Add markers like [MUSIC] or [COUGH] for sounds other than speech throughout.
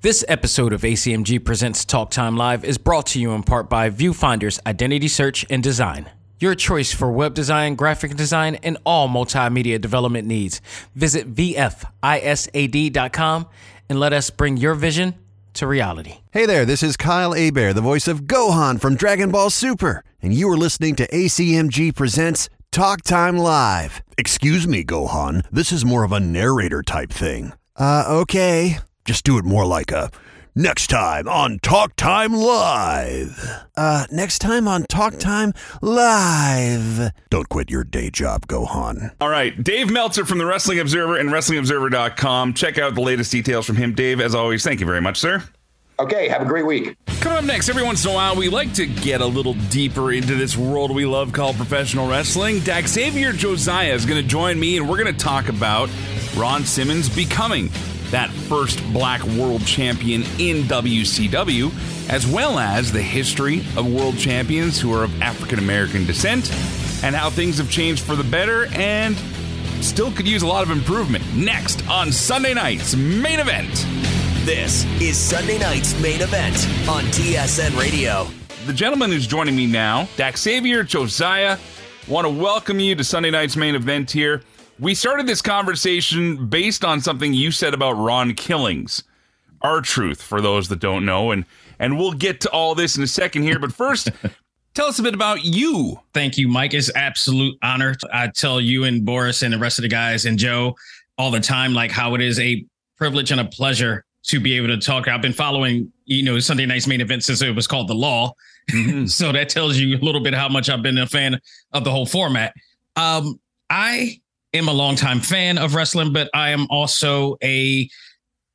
This episode of ACMG Presents Talk Time Live is brought to you in part by Viewfinder's Identity Search and Design. Your choice for web design, graphic design, and all multimedia development needs. Visit VFISAD.com and let us bring your vision to reality. Hey there, this is Kyle Hebert, the voice of Gohan from Dragon Ball Super, and you are listening to ACMG Presents Talk Time Live. Excuse me, Gohan, this is more of a narrator type thing. Uh, okay. Just do it more like a next time on Talk Time Live. Uh, next time on Talk Time Live. Don't quit your day job, Gohan. All right, Dave Meltzer from the Wrestling Observer and WrestlingObserver.com. Check out the latest details from him. Dave, as always, thank you very much, sir. Okay, have a great week. Coming up next, every once in a while, we like to get a little deeper into this world we love called professional wrestling. Dax Xavier Josiah is going to join me, and we're going to talk about Ron Simmons becoming that first black world champion in WCW, as well as the history of world champions who are of African American descent, and how things have changed for the better and still could use a lot of improvement. Next on Sunday night's main event. This is Sunday night's main event on TSN Radio. The gentleman who's joining me now, Dax Xavier Josiah, want to welcome you to Sunday night's main event here. We started this conversation based on something you said about Ron Killings. R-Truth for those that don't know, and and we'll get to all this in a second here. But first, [LAUGHS] tell us a bit about you. Thank you, Mike. It's absolute honor. I tell you and Boris and the rest of the guys and Joe all the time, like how it is a privilege and a pleasure to be able to talk. I've been following, you know, Sunday night's main event since it was called The Law. Mm-hmm. [LAUGHS] so that tells you a little bit how much I've been a fan of the whole format. Um, I am a longtime fan of wrestling, but I am also a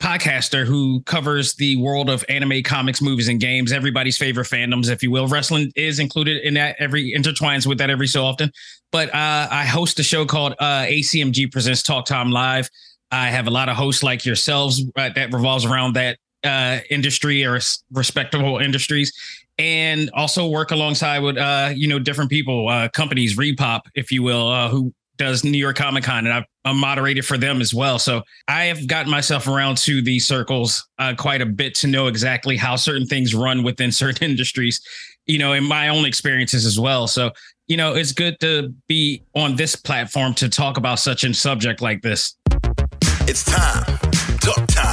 podcaster who covers the world of anime, comics, movies, and games. Everybody's favorite fandoms, if you will. Wrestling is included in that. Every intertwines with that every so often. But uh, I host a show called uh, ACMG Presents Talk Time Live. I have a lot of hosts like yourselves uh, that revolves around that uh, industry or respectable industries and also work alongside with uh, you know different people, uh, companies, ReedPop, if you will, who does New York Comic Con, and I've, I'm moderated for them as well. So I have gotten myself around to these circles uh, quite a bit to know exactly how certain things run within [LAUGHS] certain industries, you know, in my own experiences as well. So, you know, it's good to be on this platform to talk about such a subject like this. It's time. Talk time.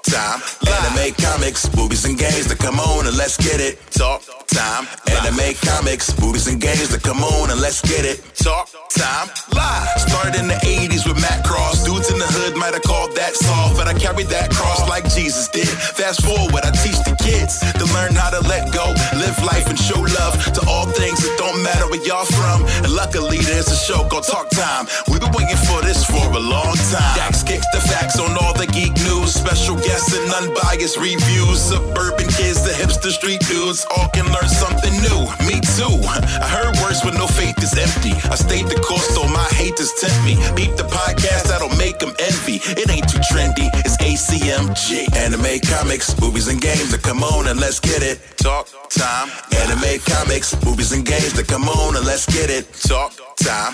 time. Anime, comics, movies, and games. That come on and let's get it. Talk time. Anime, comics, movies, and games. That come on and let's get it. Talk time. Live. Started in the 80s with Matt Cross. Dudes in the hood might have called that soft, but I carried that cross like Jesus did. Fast forward, I teach the kids to learn how to let go, live life, and show love to all things that don't matter where y'all from. And luckily, there's a show called Talk Time. We've been waiting for this for a long time. Dax kicks the facts on all the geek news. Special and unbiased reviews. Suburban kids, the hipster street dudes, all can learn something new. Me too. I heard words when no faith is empty. I stayed the course, so my haters tempt me. Beat the podcast, that'll make them envy. It ain't too trendy, it's ACMG. Anime, comics, movies, and games. That come on and let's get it. Talk time. Anime, comics, movies, and games. That come on and let's get it. Talk time.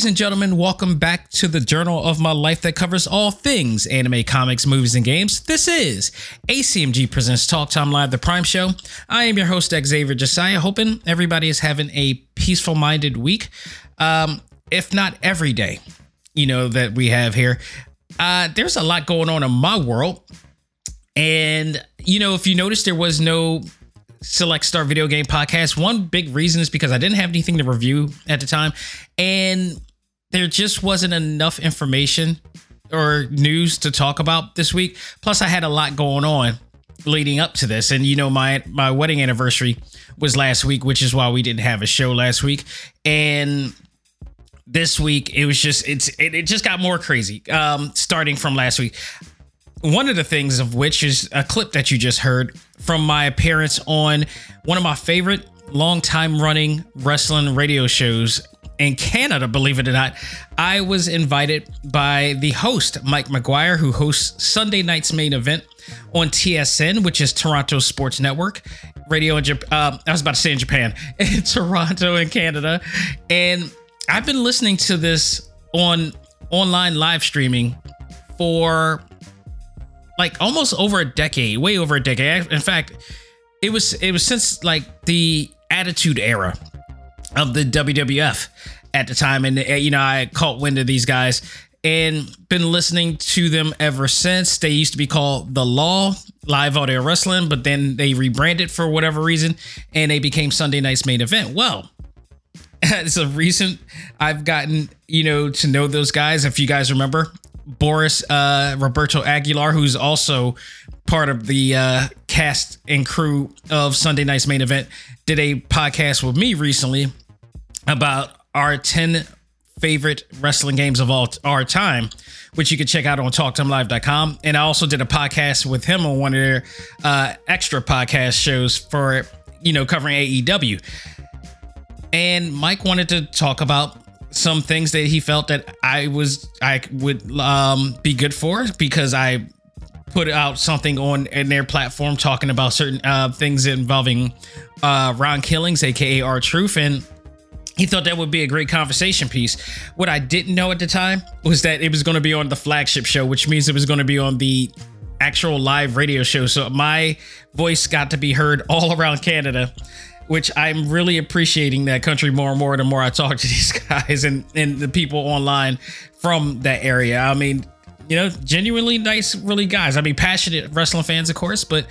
Ladies and gentlemen, welcome back to the journal of my life that covers all things anime, comics, movies, and games. This is ACMG Presents Talk Time Live, the Prime Show. I am your host, Xavier Josiah, hoping everybody is having a peaceful minded week, um, if not every day, you know, that we have here. Uh, there's a lot going on in my world. And, you know, if you notice, there was no Select Start Video Game Podcast. One big reason is because I didn't have anything to review at the time. And there just wasn't enough information or news to talk about this week. Plus, I had a lot going on. leading up to this. And you know, my my wedding anniversary was last week, which is why we didn't have a show last week. And this week it was just it's it, it just got more crazy. Um, starting from last week. One of the things of which is a clip that you just heard from my appearance on one of my favorite long time running wrestling radio shows in Canada, believe it or not, I was invited by the host, Mike McGuire, who hosts Sunday night's main event on TSN, which is Toronto Sports Network radio in Japan. Uh, I was about to say in Japan, [LAUGHS] in Toronto in Canada. And I've been listening to this on online live streaming for like almost over a decade, way over a decade. In fact, it was it was since like the Attitude Era of the WWF at the time, and uh, you know I caught wind of these guys and been listening to them ever since. They used to be called The Law Live Audio Wrestling, but then they rebranded for whatever reason, and they became Sunday Night's Main Event. Well, [LAUGHS] it's a recent I've gotten you know to know those guys. If you guys remember, Boris uh, Roberto Aguilar, who's also part of the uh, cast and crew of Sunday Night's Main Event, did a podcast with me recently about our 10 favorite wrestling games of all our time, which you can check out on talktimelive.com. And I also did a podcast with him on one of their uh, extra podcast shows for, you know, covering AEW. And Mike wanted to talk about some things that he felt that I was I would um, be good for because I put out something on in their platform talking about certain uh, things involving uh, Ron Killings, aka R-Truth, and he thought that would be a great conversation piece. What I didn't know at the time was that it was going to be on the flagship show, which means it was going to be on the actual live radio show. So my voice got to be heard all [LAUGHS] around Canada, which I'm really appreciating that country more and more the more I talk to [LAUGHS] these guys and, and the people online from that area. I mean, you know, genuinely nice, really guys. I mean, passionate wrestling fans, of course, but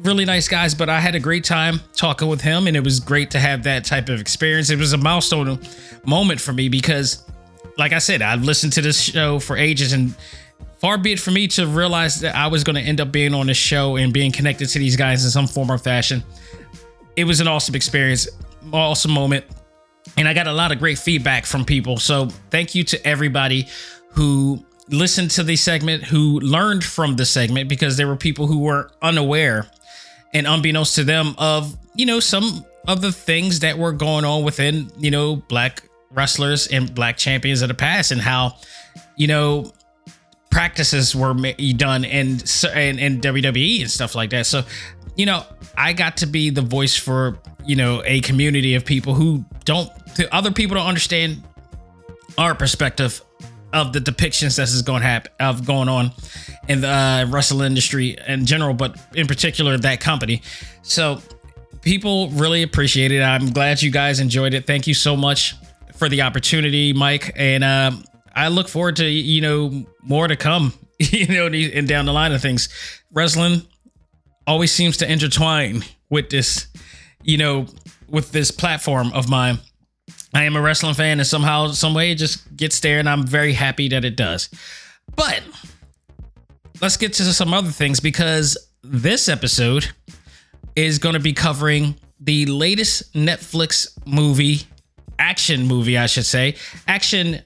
really nice guys. But I had a great time talking with him, and it was great to have that type of experience. It was a milestone moment for me because, like I said, I've listened to this show for ages, and far be it for me to realize that I was going to end up being on this show and being connected to these guys in some form or fashion. It was an awesome experience, awesome moment. And I got a lot of great feedback from people. So thank you to everybody who listened to the segment, who learned from the segment, because there were people who were unaware and unbeknownst to them of, you know, some of the things that were going on within, you know, black wrestlers and black champions of the past and how, you know, practices were done in, in, in WWE and stuff like that. So, you know, I got to be the voice for, you know, a community of people who don't, other people don't understand our perspective of the depictions that is going to happen of going on in the uh, wrestling industry in general, but in particular that company. So people really appreciate it. I'm glad you guys enjoyed it. Thank you so much for the opportunity, Mike, and um, I look forward to you know more to come. [LAUGHS] You know, and down the line of things, wrestling always seems to intertwine with this, you know, with this platform of mine I am a wrestling fan, and somehow, some way, it just gets there, and I'm very happy that it does. But let's get to some other things because this episode is going to be covering the latest Netflix movie, action movie, I should say, action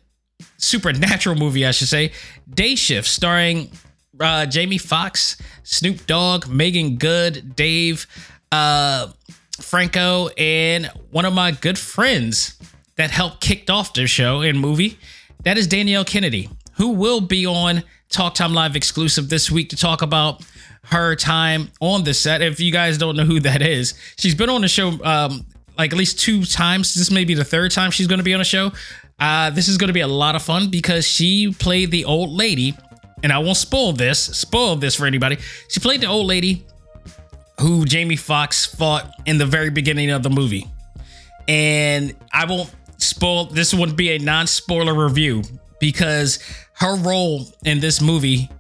supernatural movie, I should say, Day Shift, starring uh, Jamie Foxx, Snoop Dogg, Meagan Good, Dave uh, Franco, and one of my good friends, that helped kicked off their show and movie. That is Danielle Kennedy, who will be on Talk Time Live exclusive this week to talk about her time on the set. If you guys don't know who that is, she's been on the show um, like at least two times. This may be the third time she's going to be on a show. Uh, this is going to be a lot of fun because she played the old lady, and I won't spoil this, spoil this for anybody. She played the old lady who Jamie Foxx fought in the very beginning of the movie. And I won't spoil this would be a non-spoiler review because her role in this movie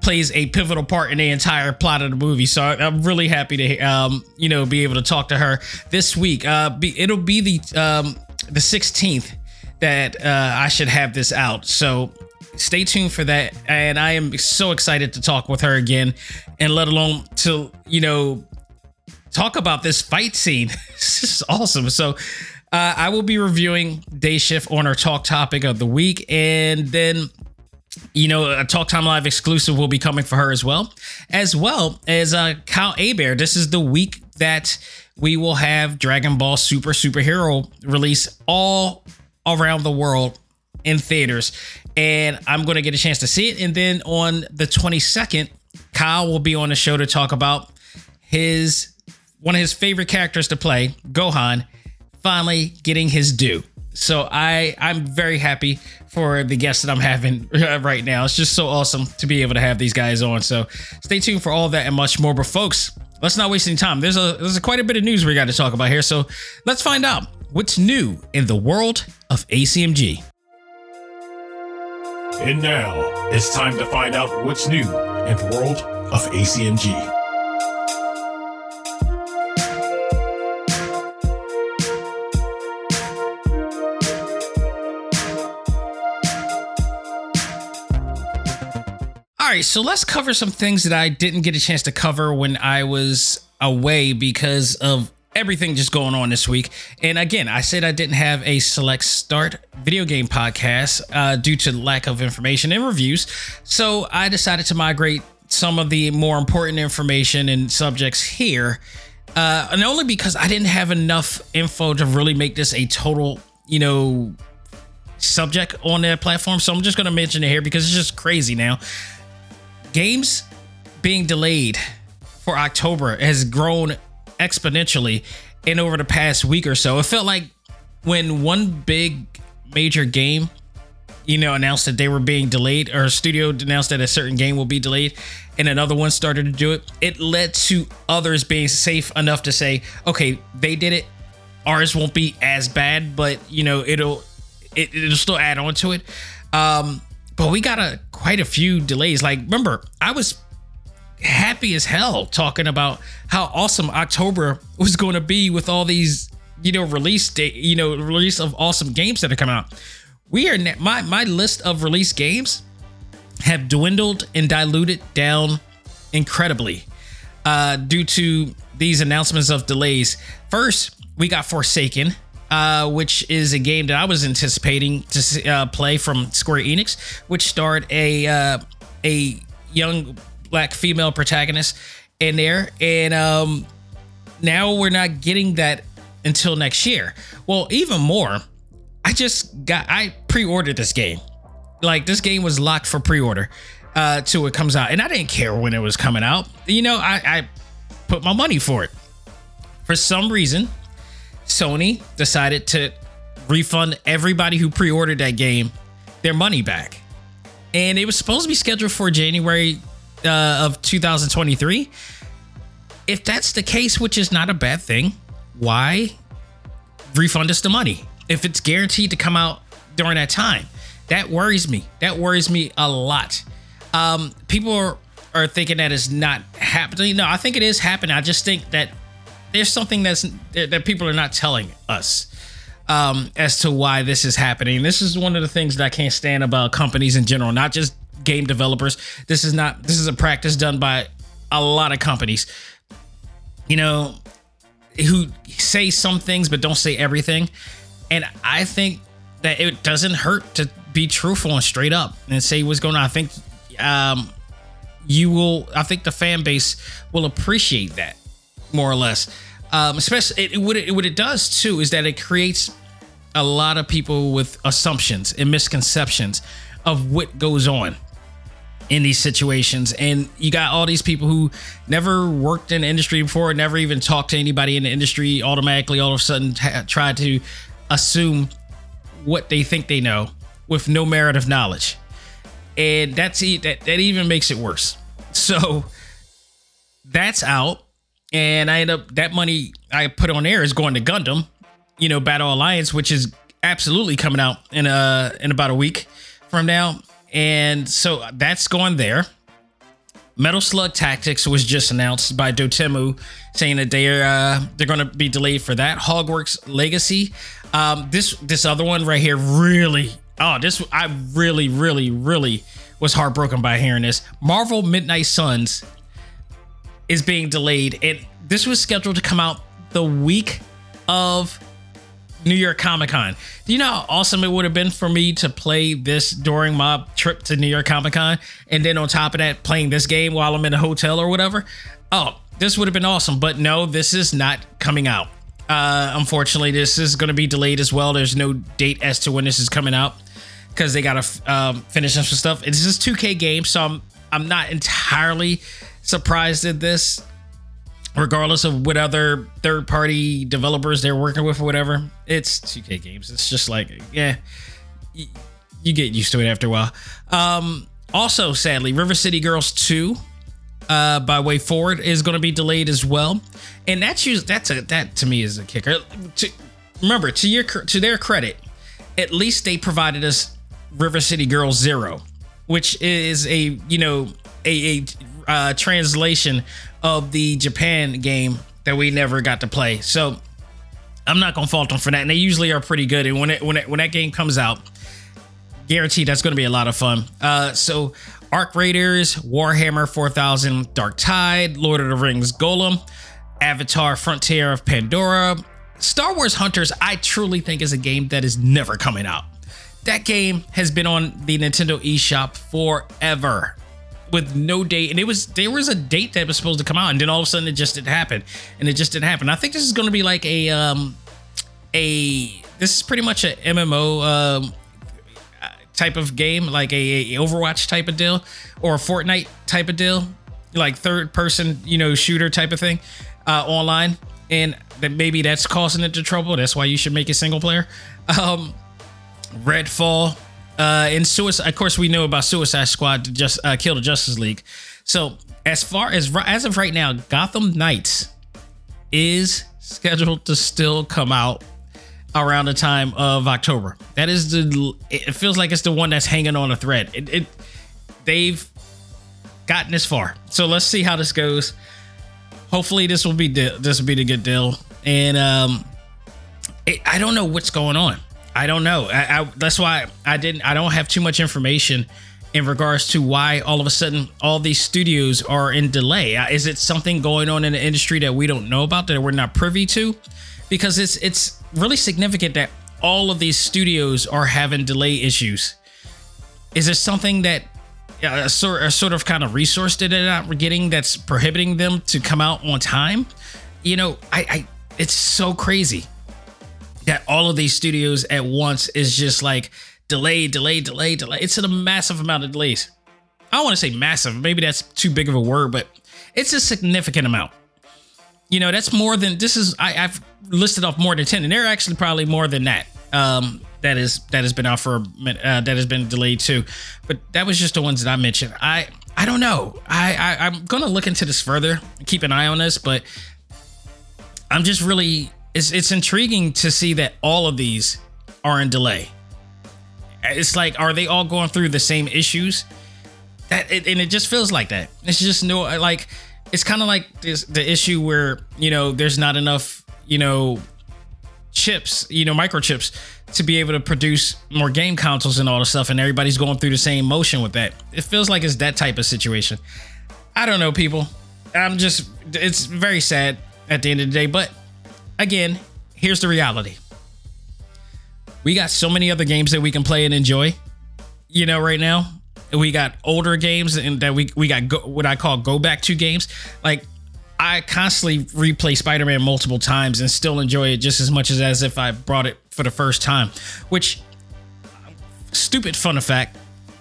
plays a pivotal part in the entire plot of the movie. So I'm really happy to um, you know be able to talk to her this week. Uh, be, it'll be the um, the 16th that uh, I should have this out. So stay tuned for that. And I am so excited to talk with her again, and let alone to you know talk about this fight scene. [LAUGHS] this is awesome. So uh, I will be reviewing Day Shift on our talk topic of the week, and then you know, a Talk Time Live exclusive will be coming for her as well, as well as uh, Kyle Hebert. This is the week that we will have Dragon Ball Super Superhero release all around the world in theaters, and I'm going to get a chance to see it. And then on the 22nd, Kyle will be on the show to talk about his one of his favorite characters to play, Gohan, finally getting his due. So I I'm very happy for the guests that I'm having [LAUGHS] right now. It's just so awesome to be able to have these guys on. So stay tuned for all that and much more. But folks, let's not waste any time. There's a there's a quite a bit of news we got to talk about here. So let's find out what's new in the world of ACMG. And now it's time to find out what's new in the world of ACMG. Right, so let's cover some things that I didn't get a chance to cover when I was away because of everything just going on this week. And again, I said I didn't have a select start video game podcast uh, due to lack of information and reviews. So I decided to migrate some of the more important information and subjects here. Uh, and only because I didn't have enough info to really make this a total, you know, subject on that platform. So I'm just going to mention it here because it's just crazy now games being delayed for October has grown exponentially in over the past week or so. It felt like when one big major game, you know, announced that they were being delayed, or a studio announced that a certain game will be delayed, and another one started to do it, it led to others being safe enough to say, okay, they did it. Ours won't be as bad, but you know, it'll it, will it will still add on to it. Um, but we got a quite a few delays. Like, remember, I was happy as hell talking about how awesome October was going to be with all these, you know, release date, you know, release of awesome games that are coming out. We are my my list of release games have dwindled and diluted down incredibly uh, due to these announcements of delays. First, we got Forspoken, uh, which is a game that I was anticipating to uh, play from Square Enix, which starred a uh, a young black female protagonist in there, and um, now we're not getting that until next year. Well, even more, I just got I pre-ordered this game. Like this game was locked for pre-order uh, till it comes out, and I didn't care when it was coming out. You know, I, I put my money for it. For some reason, Sony decided to refund everybody who pre-ordered that game their money back. And it was supposed to be scheduled for January uh, of 2023. If that's the case, which is not a bad thing, why refund us the money if it's guaranteed to come out during that time? That worries me. That worries me a lot. Um, people are, are thinking that it's not happening. No, I think it is happening. I just think that there's something that's that people are not telling us um, as to why this is happening. This is one of the things that I can't stand about companies in general, not just game developers. This is not this is a practice done by a lot of companies. You know, who say some things but don't say everything. And I think that it doesn't hurt to be truthful and straight up and say what's going on. I think um, you will. I think the fan base will appreciate that more or less. Um, especially it, what it what it does too is that it creates a lot of people with assumptions and misconceptions of what goes on in these situations. And you got all these people who never worked in the industry before never even talked to anybody in the industry automatically all of a sudden ha- try to assume what they think they know with no merit of knowledge. And that's that, that even makes it worse. So that's out and I end up that money I put on air is going to Gundam, you know, Battle Alliance, which is absolutely coming out in a in about a week from now, and so that's going there. Metal Slug Tactics was just announced by Dotemu, saying that they're uh, they're going to be delayed for that. Hogwarts Legacy, um, this this other one right here really oh, this I really, really, really was heartbroken by hearing this. Marvel Midnight Suns is being delayed, and this was scheduled to come out the week of New York Comic Con. Do you know how awesome it would have been for me to play this during my trip to New York Comic Con, and then on top of that, playing this game while I'm in a hotel or whatever? Oh, this would have been awesome, but no, this is not coming out. Uh, unfortunately, this is going to be delayed as well. There's no date as to when this is coming out because they got to um, finish up some stuff. This is 2K game, so I'm I'm not entirely surprised at this, regardless of what other third party developers they're working with or whatever. It's 2K games. It's just like yeah, you, you get used to it after a while. Um, also, sadly, River City Girls 2 uh, by WayForward is going to be delayed as well, and that's used, that's a that to me is a kicker. To, remember, to your to their credit, at least they provided us River City Girls Zero, which is a you know a, a uh, translation of the Japan game that we never got to play. So I'm not gonna fault them for that, and they usually are pretty good. And when it when it, when that game comes out, guaranteed that's gonna be a lot of fun. Uh, so Arc Raiders, Warhammer 4000, Dark Tide, Lord of the Rings Gollum, Avatar Frontier of Pandora, Star Wars Hunters, I truly think is a game that is never coming out. That game has been on the Nintendo eShop forever with no date. And it was there was a date that was supposed to come out, and then all of a sudden it just didn't happen. And it just didn't happen. I think this is gonna be like a um a this is pretty much a MMO um type of game, like a, a Overwatch type of deal or a Fortnite type of deal, like third person, you know, shooter type of thing uh, online. And that maybe that's causing it to trouble. That's why you should make it single player. Um, Redfall, uh, and Suicide. Of course, we know about Suicide Squad just uh, kill the Justice League. So as far as as of right now, Gotham Knights is scheduled to still come out around the time of October. That is the. It feels like it's the one that's hanging on a thread. It, it they've gotten this far. So let's see how this goes. Hopefully, this will be this will be the good deal. And um, it, I don't know what's going on. I don't know. I, I, that's why I didn't. I don't have too much information in regards to why all of a sudden all these studios are in delay. Uh, is it something going on in the industry that we don't know about that we're not privy to? Because it's it's really significant that all of these studios are having delay issues. Is there something that a sort, a sort of kind of resource that they're not getting that's prohibiting them to come out on time? You know, I, I it's so crazy that all of these studios at once is just like delay, delay, delay, delay. It's a massive amount of delays. I don't want to say massive, maybe that's too big of a word, but it's a significant amount. You know, that's more than this is. I, have listed off more than ten, and they're actually probably more than that. Um, that is that has been out for a, uh, that has been delayed too, but that was just the ones that I mentioned. I I don't know. I, I I'm gonna look into this further, keep an eye on this, but I'm just really it's it's intriguing to see that all of these are in delay. It's like, are they all going through the same issues? That it, and it just feels like that. It's just no like it's kind of like this the issue where you know there's not enough you know chips, you know microchips to be able to produce more game consoles and all the stuff, and everybody's going through the same motion with that. It feels like it's that type of situation. I don't know, people. I'm just it's very sad at the end of the day, but again, here's the reality. We got so many other games that we can play and enjoy. You know, right now we got older games and that we we got go, what I call go back to games. Like I constantly replay Spider-Man multiple times and still enjoy it just as much as as if I brought it for the first time. Which stupid fun fact,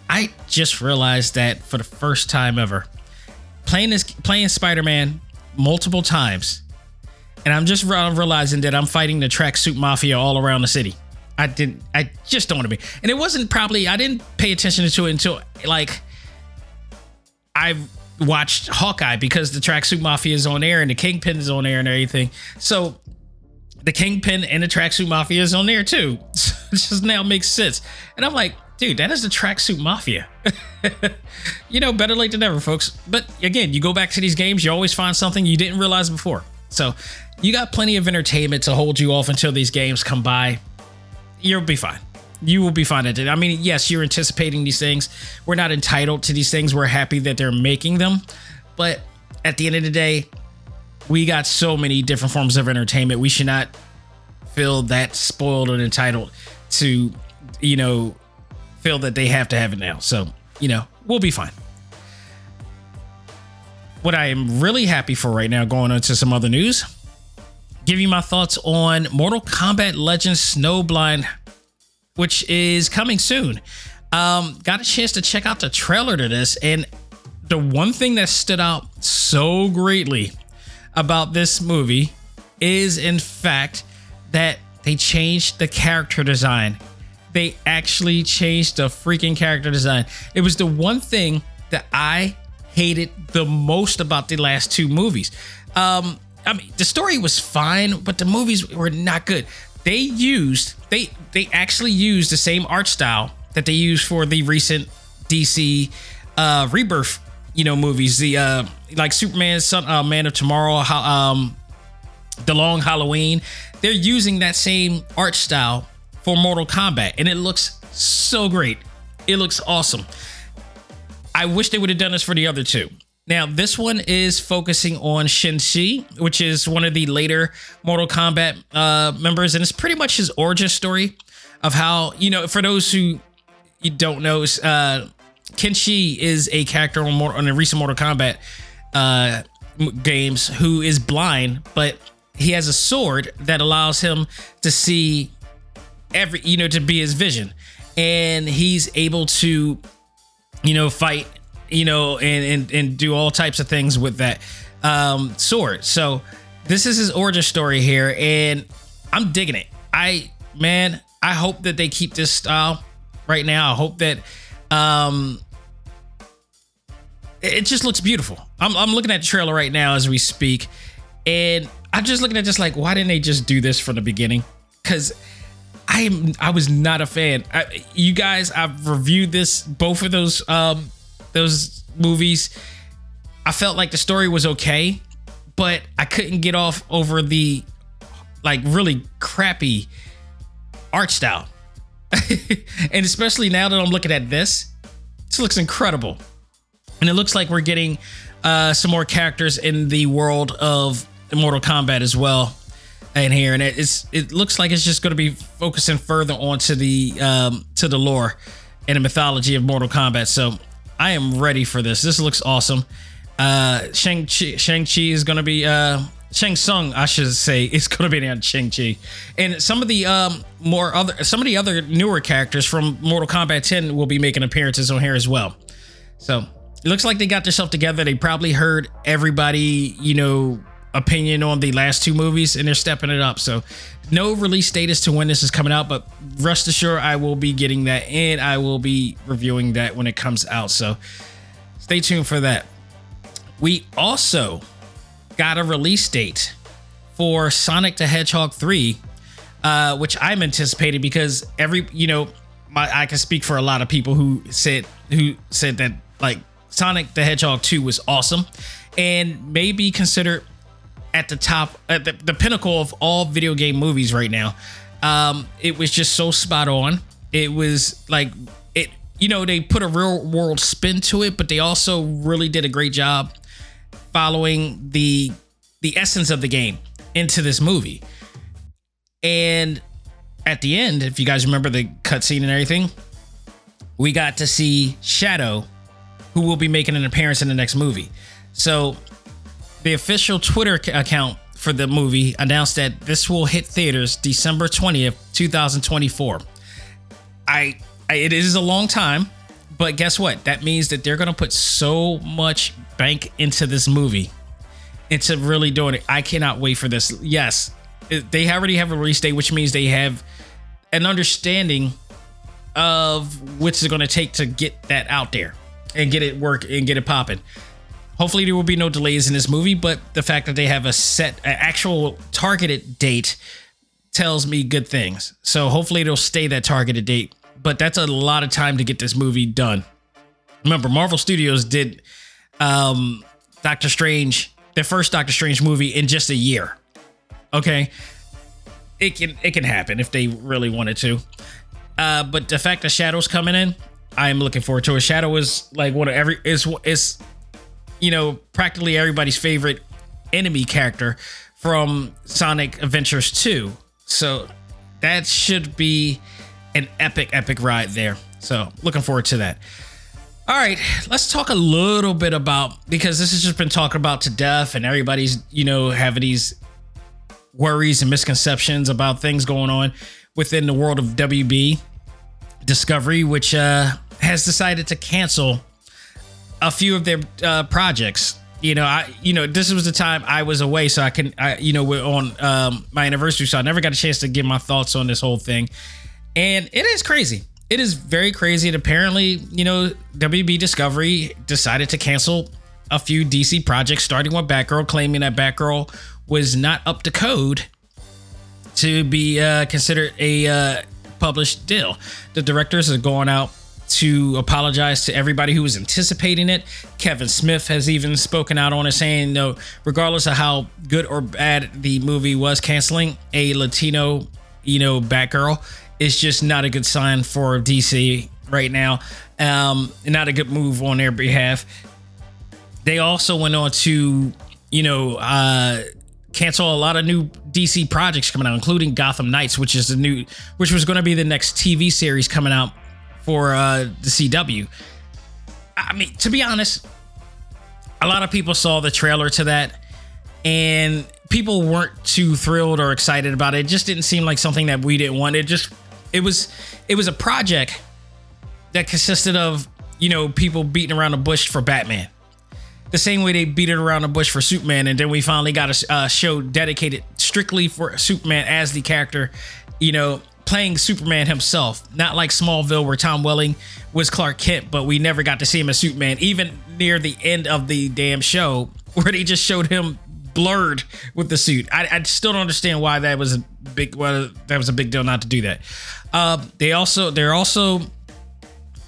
I just realized that for the first time ever, playing this playing Spider-Man multiple times and I'm just realizing that I'm fighting the tracksuit mafia all around the city. I didn't. I just don't want to be. And it wasn't probably. I didn't pay attention to it until like I watched Hawkeye because the tracksuit mafia is on air and the Kingpin is on air and everything. So the Kingpin and the tracksuit mafia is on there too. So [LAUGHS] it just now makes sense. And I'm like, dude, that is the tracksuit mafia. [LAUGHS] you know, better late than never, folks. But again, you go back to these games, you always find something you didn't realize before. So you got plenty of entertainment to hold you off until these games come by. You'll be fine. you will be fine at it. I mean, yes, you're anticipating these things. We're not entitled to these things. We're happy that they're making them. But at the end of the day, we got so many different forms of entertainment. We should not feel that spoiled and entitled to, you know, feel that they have to have it now. So, you know, we'll be fine. What I am really happy for right now, going on to some other news, give you my thoughts on Mortal Kombat Legends Snowblind, which is coming soon. Um, got a chance to check out the trailer to this, and the one thing that stood out so greatly about this movie is, in fact, that they changed the character design. They actually changed the freaking character design. It was the one thing that I hated the most about the last two movies. Um, I mean, the story was fine, but the movies were not good. They used they they actually used the same art style that they used for the recent DC uh, Rebirth, you know, movies. The uh, like Superman, Son, uh, Man of Tomorrow, um, The Long Halloween. They're using that same art style for Mortal Kombat, and it looks so great. It looks awesome. I wish they would have done this for the other two. Now, this one is focusing on Shang-Chi, which is one of the later Mortal Kombat uh, members, and it's pretty much his origin story of how, you know, for those who you don't know, uh, Kenshi is a character on, on the recent Mortal Kombat uh, games who is blind, but he has a sword that allows him to see every, you know, to be his vision. And he's able to you know, fight, you know, and and, and do all types of things with that um, sword. So this is his origin story here, and I'm digging it. I man, I hope that they keep this style right now. I hope that um, it just looks beautiful. I'm, I'm looking at the trailer right now as we speak, and I'm just looking at just like why didn't they just do this from the beginning? Because I am I was not a fan. I, you guys, I've reviewed this both of those um those movies. I felt like the story was okay, but I couldn't get off over the like really crappy art style. [LAUGHS] and especially now that I'm looking at this, this looks incredible. And it looks like we're getting uh, some more characters in the world of Mortal Kombat as well in here, and it's it looks like it's just going to be focusing further onto the um, to the lore and the mythology of Mortal Kombat. So I am ready for this. This looks awesome. Uh, Shang Chi Shang Chi is to be uh, Shang Tsung, I should say, [LAUGHS] is to be on Shang Chi, and some of the um, more other some of the other newer characters from Mortal Kombat 10 will be making appearances on here as well. So it looks like they got themselves together. They probably heard everybody, you know, opinion on the last two movies and they're stepping it up. So no release date as to when this is coming out, but rest assured I will be getting that and I will be reviewing that when it comes out. So stay tuned for that. We also got a release date for Sonic the Hedgehog 3, uh, which I'm anticipating because every, you know, my, I can speak for a lot of people who said who said that like Sonic the Hedgehog 2 was awesome and maybe considered at the top, at the, the pinnacle of all video game movies right now. Um, it was just so spot on. It was like it, you know, they put a real world spin to it, but they also really did a great job following the the essence of the game into this movie. And at the end, if you guys remember the cutscene and everything, we got to see Shadow, who will be making an appearance in the next movie. So the official Twitter account for the movie announced that this will hit theaters December 20th, 2024. I, I it is a long time, but guess what? That means that they're going to put so much bank into this movie. Into really doing it. I cannot wait for this. Yes, they already have a release date, which means they have an understanding of which is going to take to get that out there and get it work and get it popping. Hopefully, there will be no delays in this movie, but the fact that they have a set, an actual targeted date tells me good things. So hopefully, it'll stay that targeted date. But that's a lot of time to get this movie done. Remember, Marvel Studios did um, Doctor Strange, their first Doctor Strange movie in just a year. Okay, it can it can happen if they really wanted to. Uh, but the fact that Shadow's coming in, I am looking forward to it. Shadow is like one of every is is you know practically everybody's favorite enemy character from Sonic Adventures 2. So that should be an epic, epic ride there. So looking forward to that. All right, let's talk a little bit about because this has just been talked about to death, and everybody's you know having these worries and misconceptions about things going on within the world of WB Discovery, which uh, has decided to cancel a few of their uh, projects. You know, I you know this was the time I was away, so I can I you know we're on um, my anniversary, so I never got a chance to give my thoughts on this whole thing, and it is crazy it is very crazy. And apparently, you know, WB Discovery decided to cancel a few DC projects, starting with Batgirl, claiming that Batgirl was not up to code to be uh, considered a uh, published deal. The directors are going out to apologize to everybody who was anticipating it. Kevin Smith has even spoken out on it, saying, no, regardless of how good or bad the movie was, canceling a Latino, you know, Batgirl is just not a good sign for DC right now. Um, not a good move on their behalf. They also went on to, you know, uh, cancel a lot of new DC projects coming out, including Gotham Knights, which is the new, which was going to be the next TV series coming out for uh, the CW. I mean, to be honest, a lot of people saw the trailer to that, and people weren't too thrilled or excited about it. It just didn't seem like something that we didn't want. It just it was it was a project that consisted of you know people beating around the bush for Batman, the same way they beat it around the bush for Superman, and then we finally got a uh, show dedicated strictly for Superman as the character, you know, playing Superman himself, not like Smallville where Tom Welling was Clark Kent, but we never got to see him as Superman, even near the end of the damn show [LAUGHS] where they just showed him blurred with the suit. I, I still don't understand why that was a big well that was a big deal not to do that. Uh, they also they're also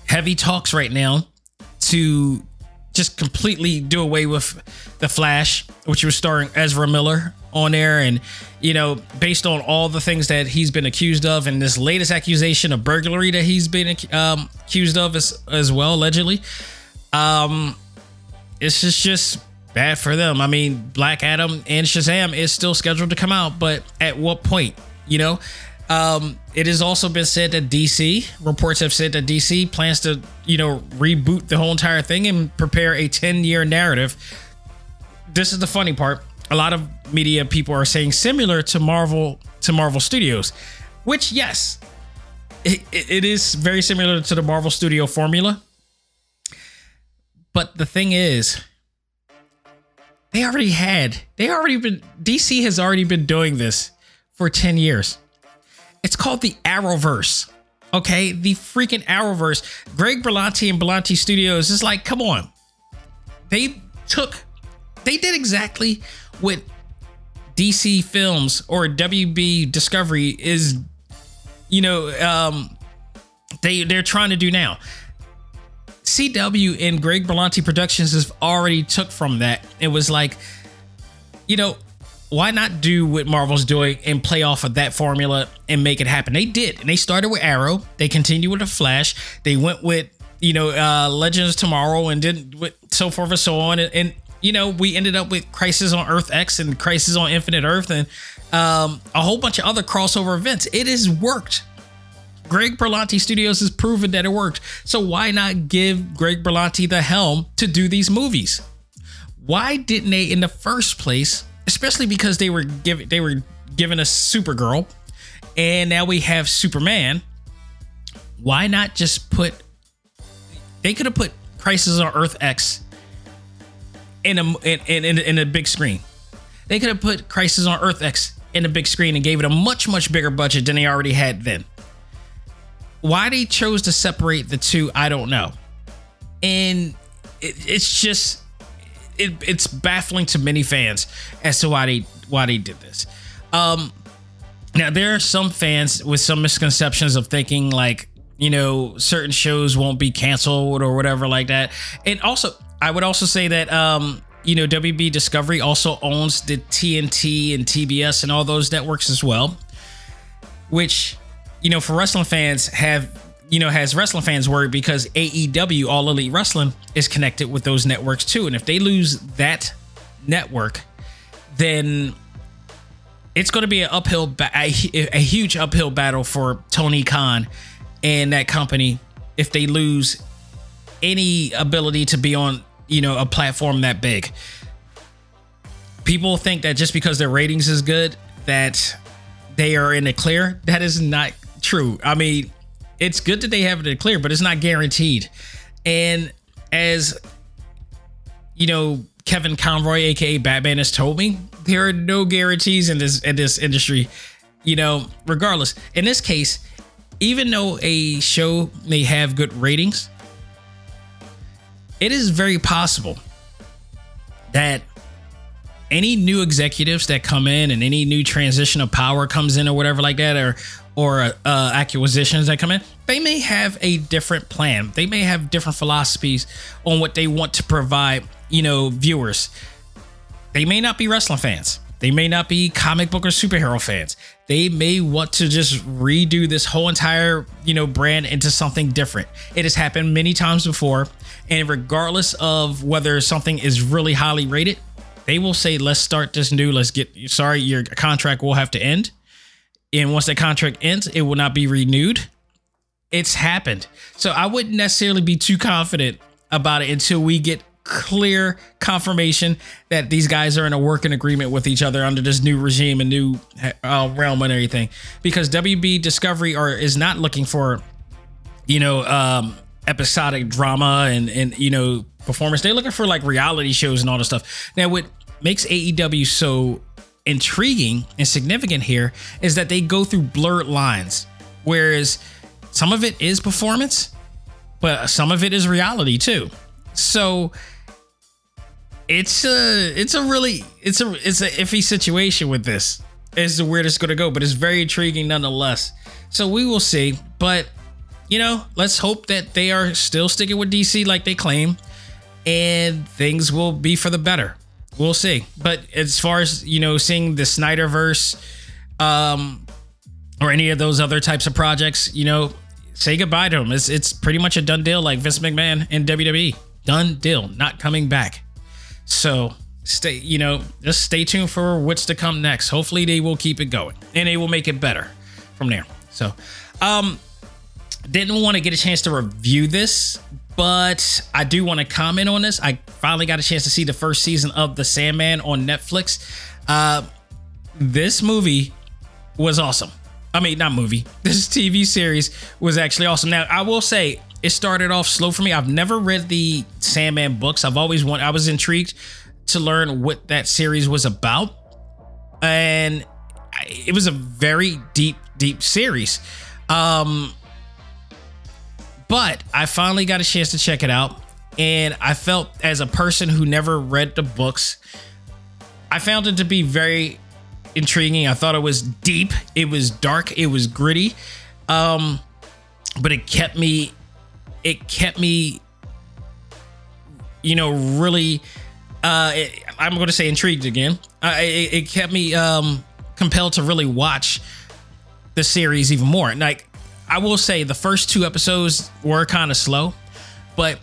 heavy talks right now to just completely do away with the Flash, which was starring Ezra Miller on there, and you know, based on all the things that he's been accused of, and this latest accusation of burglary that he's been um, accused of as as well, allegedly. Um, it's just just bad for them. I mean, Black Adam and Shazam is still scheduled to come out, but at what point? You know, um, it has also been said that DC reports have said that DC plans to, you know, reboot the whole entire thing and prepare a 10 year narrative. This is the funny part. A lot of media people are saying similar to Marvel to Marvel Studios, which yes, it, it is very similar to the Marvel Studio formula. But the thing is, they already had, they already been, DC has already been doing this for 10 years. It's called the Arrowverse. Okay, the freaking Arrowverse. Greg Berlanti and Berlanti Studios is like, come on. They took, they did exactly what DC Films or WB Discovery is, you know, um, they they're trying to do now. CW and Greg Berlanti Productions has already took from that. It was like, you know, why not do what Marvel's doing and play off of that formula and make it happen? They did, and they started with Arrow. They continued with the Flash. They went with you know uh, Legends Tomorrow and did with so forth and so on. And, and you know we ended up with Crisis on Earth X and Crisis on Infinite Earth and um, a whole bunch of other crossover events. It has worked. Greg Berlanti Studios has proven that it worked. So why not give Greg Berlanti the helm to do these movies? Why didn't they in the first place? Especially because they were giving they were giving us Supergirl, and now we have Superman. Why not just put? They could have put Crisis on Earth X in a in, in, in a big screen. They could have put Crisis on Earth X in a big screen and gave it a much much bigger budget than they already had then. Why they chose to separate the two, I don't know. And it, it's just it, it's baffling to many fans as to why they why they did this. Um, now there are some fans with some misconceptions of thinking like you know certain shows won't be canceled or whatever like that. And also, I would also say that um, you know WB Discovery also owns the TNT and TBS and all those networks as well, which you know, for wrestling fans have you know has wrestling fans worried because AEW All Elite Wrestling is connected with those networks too, and if they lose that network, then it's going to be an uphill, ba- a, a huge uphill battle for Tony Khan and that company if they lose any ability to be on you know a platform that big. People think that just because their ratings is good that they are in the clear. That is not true. I mean, it's good that they have it clear, but it's not guaranteed. And as you know, Kevin Conroy, aka Batman, has told me there are no guarantees in this in this industry. You know, regardless. In this case, even though a show may have good ratings, it is very possible that any new executives that come in and any new transition of power comes in or whatever like that or or uh, acquisitions that come in they may have a different plan they may have different philosophies on what they want to provide you know viewers they may not be wrestling fans they may not be comic book or superhero fans they may want to just redo this whole entire you know brand into something different it has happened many times before and regardless of whether something is really highly rated they will say, let's start this new. Let's get, sorry, your contract will have to end. And once that contract ends, it will not be renewed. It's happened. So I wouldn't necessarily be too confident about it until we get clear confirmation that these guys are in a working agreement with each other under this new regime and new uh, realm and everything. Because WB Discovery are is not looking for, you know, um, episodic drama and and you know performance. They're looking for like reality shows and all this stuff. Now, what makes AEW so intriguing and significant here is that they go through blurred lines, whereas some of it is performance, but some of it is reality too. So it's a it's a really it's a it's a iffy situation with this. Is the weirdest going to go, but it's very intriguing nonetheless. So we will see, but you know, let's hope that they are still sticking with DC like they claim, and things will be for the better we'll see. But as far as you know, seeing the Snyderverse, um, or any of those other types of projects, you know, say goodbye to them. It's it's pretty much a done deal, like Vince McMahon and WWE. Done deal, not coming back. So stay, you know, just stay tuned for what's to come next. Hopefully, they will keep it going and they will make it better from there. So, um, didn't want to get a chance to review this, but I do want to comment on this. I finally got a chance to see the first season of The Sandman on Netflix. Uh, this movie was awesome. I mean, not movie. [LAUGHS] This TV series was actually awesome. Now, I will say it started off slow for me. I've never read the Sandman books. I've always wanted. I was intrigued to learn what that series was about, and it was a very deep, deep series. Um, but I finally got a chance to check it out. And I felt as a person who never read the books, I found it to be very intriguing. I thought it was deep, it was dark, it was gritty. Um, but it kept me, it kept me, you know, really, uh, it, I'm going to say intrigued again. Uh, it, it kept me um, compelled to really watch the series even more. Like I will say the first two episodes were kind of slow, but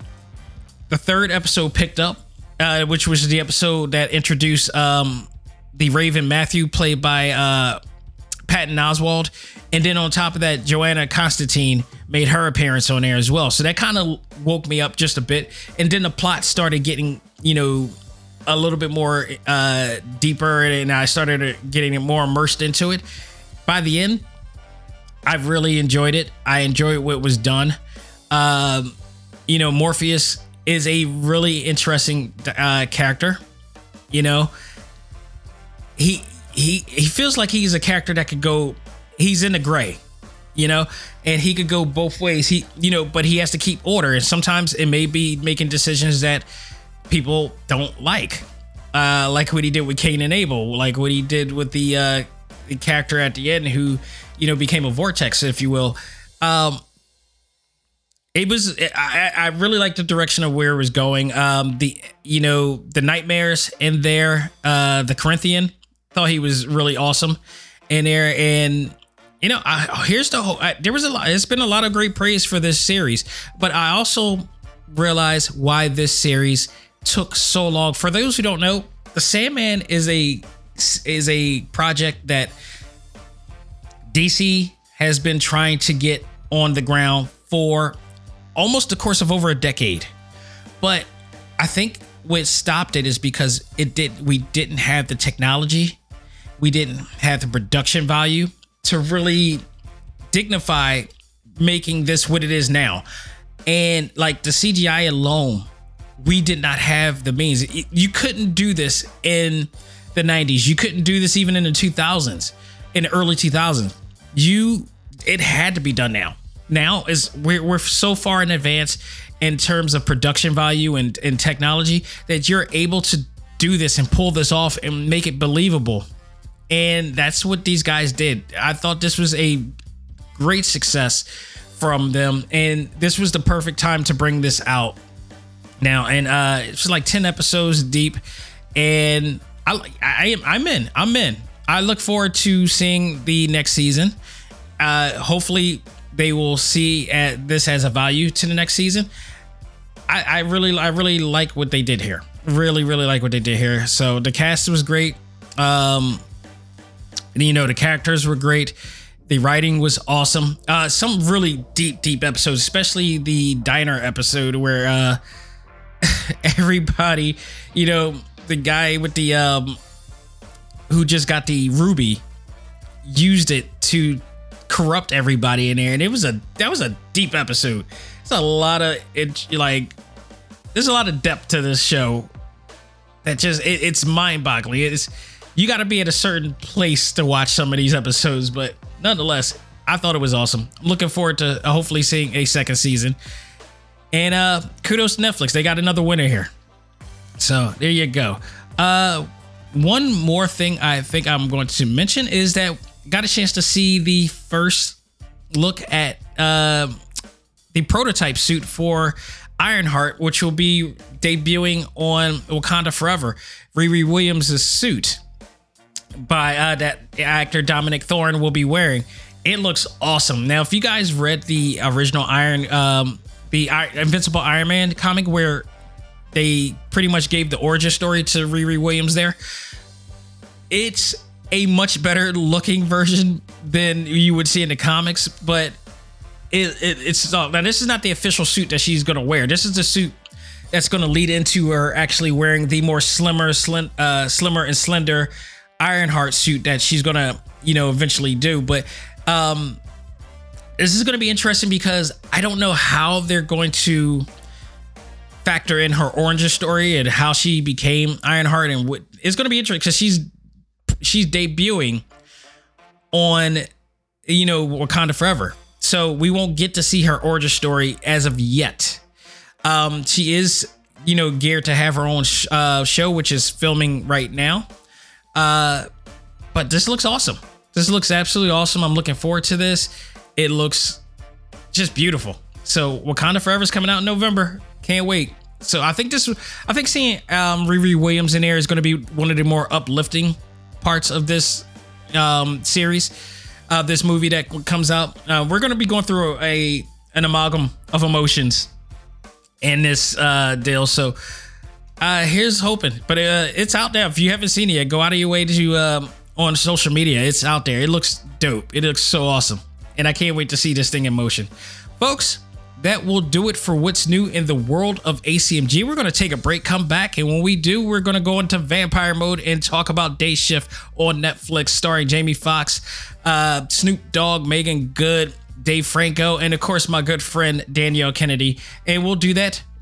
the third episode picked up, uh, which was the episode that introduced um, the Raven Matthew, played by uh, Patton Oswalt, and then on top of that, Johanna Constantine made her appearance on there as well. So that kind of woke me up just a bit, and then the plot started getting, you know, a little bit more uh, deeper, and I started getting more immersed into it. By the end, I've really enjoyed it. I enjoyed what was done. Um, you know, Morpheus is a really interesting uh, character. You know, he he he feels like he's a character that could go. He's in the gray, you know, and he could go both ways. He you know, but he has to keep order, and sometimes it may be making decisions that people don't like, uh, like what he did with Cain and Abel, like what he did with the uh, the character at the end who you know became a vortex, if you will. Um, it was I, I really liked the direction of where it was going. Um, the you know the nightmares in there, uh, the Corinthian thought he was really awesome in there, and you know, I, here's the whole. I, there was a lot. It's been a lot of great praise for this series, but I also realize why this series took so long. For those who don't know, the Sandman is a is a project that DC has been trying to get on the ground for almost the course of over a decade. But I think what stopped it is because it did we didn't have the technology, we didn't have the production value to really dignify making this what it is now. And like the CGI alone, we did not have the means. You couldn't do this in the 90s. You couldn't do this even in the 2000s, in the early 2000s. You it had to be done now. Now is we're, we're so far in advance in terms of production value and, and technology that you're able to do this and pull this off and make it believable. And that's what these guys did. I thought this was a great success from them. And this was the perfect time to bring this out now. And uh it's like 10 episodes deep. And I I am I'm in. I'm in. I look forward to seeing the next season. Uh hopefully they will see at this as a value to the next season. I, I really I really like what they did here. Really, really like what they did here. So the cast was great. Um you know, the characters were great. The writing was awesome. Uh, some really deep, deep episodes, especially the diner episode where uh, [LAUGHS] everybody, you know, the guy with the um, who just got the ruby used it to corrupt everybody in there, and it was a that was a deep episode. It's a lot of it, like there's a lot of depth to this show that just it, it's mind-boggling. It's you got to be at a certain place to watch some of these episodes, but nonetheless, I thought it was awesome. Looking forward to hopefully seeing a second season. And uh kudos to Netflix. They got another winner here. So there you go. Uh one more thing I think I'm going to mention is that got a chance to see the first look at uh, the prototype suit for Ironheart, which will be debuting on Wakanda Forever. Riri Williams' suit by uh, that actor Dominique Thorne will be wearing. It looks awesome. Now, if you guys read the original Iron, um, the Invincible Iron Man comic, where they pretty much gave the origin story to Riri Williams, there, it's a much better looking version than you would see in the comics, but it, it it's uh, now this is not the official suit that she's gonna wear. This is the suit that's gonna lead into her actually wearing the more slimmer, slim, uh, slimmer and slender Ironheart suit that she's gonna, you know, eventually do. But um, this is gonna be interesting because I don't know how they're going to factor in her origin story and how she became Ironheart and what it's gonna be interesting because she's she's debuting on you know Wakanda Forever. So we won't get to see her origin story as of yet. Um, she is, you know, geared to have her own sh- uh, show, which is filming right now. Uh, but this looks awesome. This looks absolutely awesome. I'm looking forward to this. It looks just beautiful. So Wakanda Forever is coming out in November. Can't wait. So I think this, I think seeing um, Riri Williams in there is going to be one of the more uplifting parts of this um, series, uh, this movie that comes out. Uh, we're going to be going through a an amalgam of emotions in this uh, deal. So uh, here's hoping, but uh, it's out there. If you haven't seen it yet, go out of your way to um, on social media. It's out there. It looks dope. It looks so awesome, and I can't wait to see this thing in motion, folks. That will do it for what's new in the world of ACMG. We're going to take a break, come back, and when we do, we're going to go into vampire mode and talk about Day Shift on Netflix, starring Jamie Foxx, uh, Snoop Dogg, Meagan Good, Dave Franco, and of course, my good friend Danielle Kennedy. And we'll do that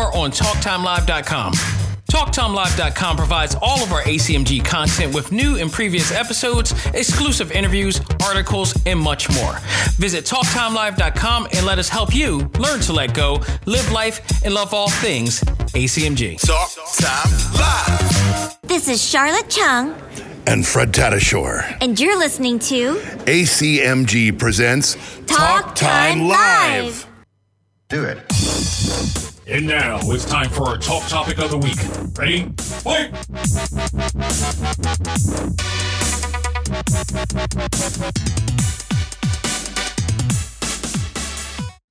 on TalkTimeLive.com. TalkTimeLive.com provides all of our ACMG content with new and previous episodes, exclusive interviews, articles, and much more. Visit TalkTimeLive.com and let us help you learn to let go, live life, and love all things ACMG. Talk Time Live. This is Charlotte Chung, and Fred Tatasciore. and you're listening to ACMG presents Talk Time Live. Do it. And now it's time for our talk topic of the week. Ready? Fight!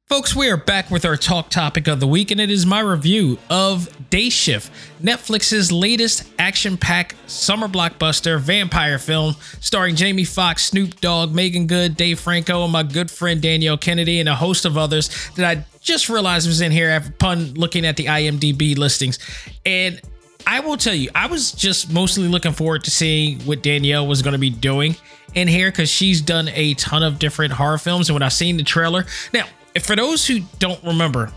Folks, we are back with our talk topic of the week, and it is my review of Day Shift, Netflix's latest action packed summer blockbuster vampire film starring Jamie Foxx, Snoop Dogg, Meagan Good, Dave Franco, and my good friend Danielle Kennedy, and a host of others that I just realized was in here upon looking at the IMDb listings. And I will tell you, I was just mostly looking forward to seeing what Danielle was going to be doing in here because she's done a ton of different horror films. And when I seen the trailer, now, for those who don't remember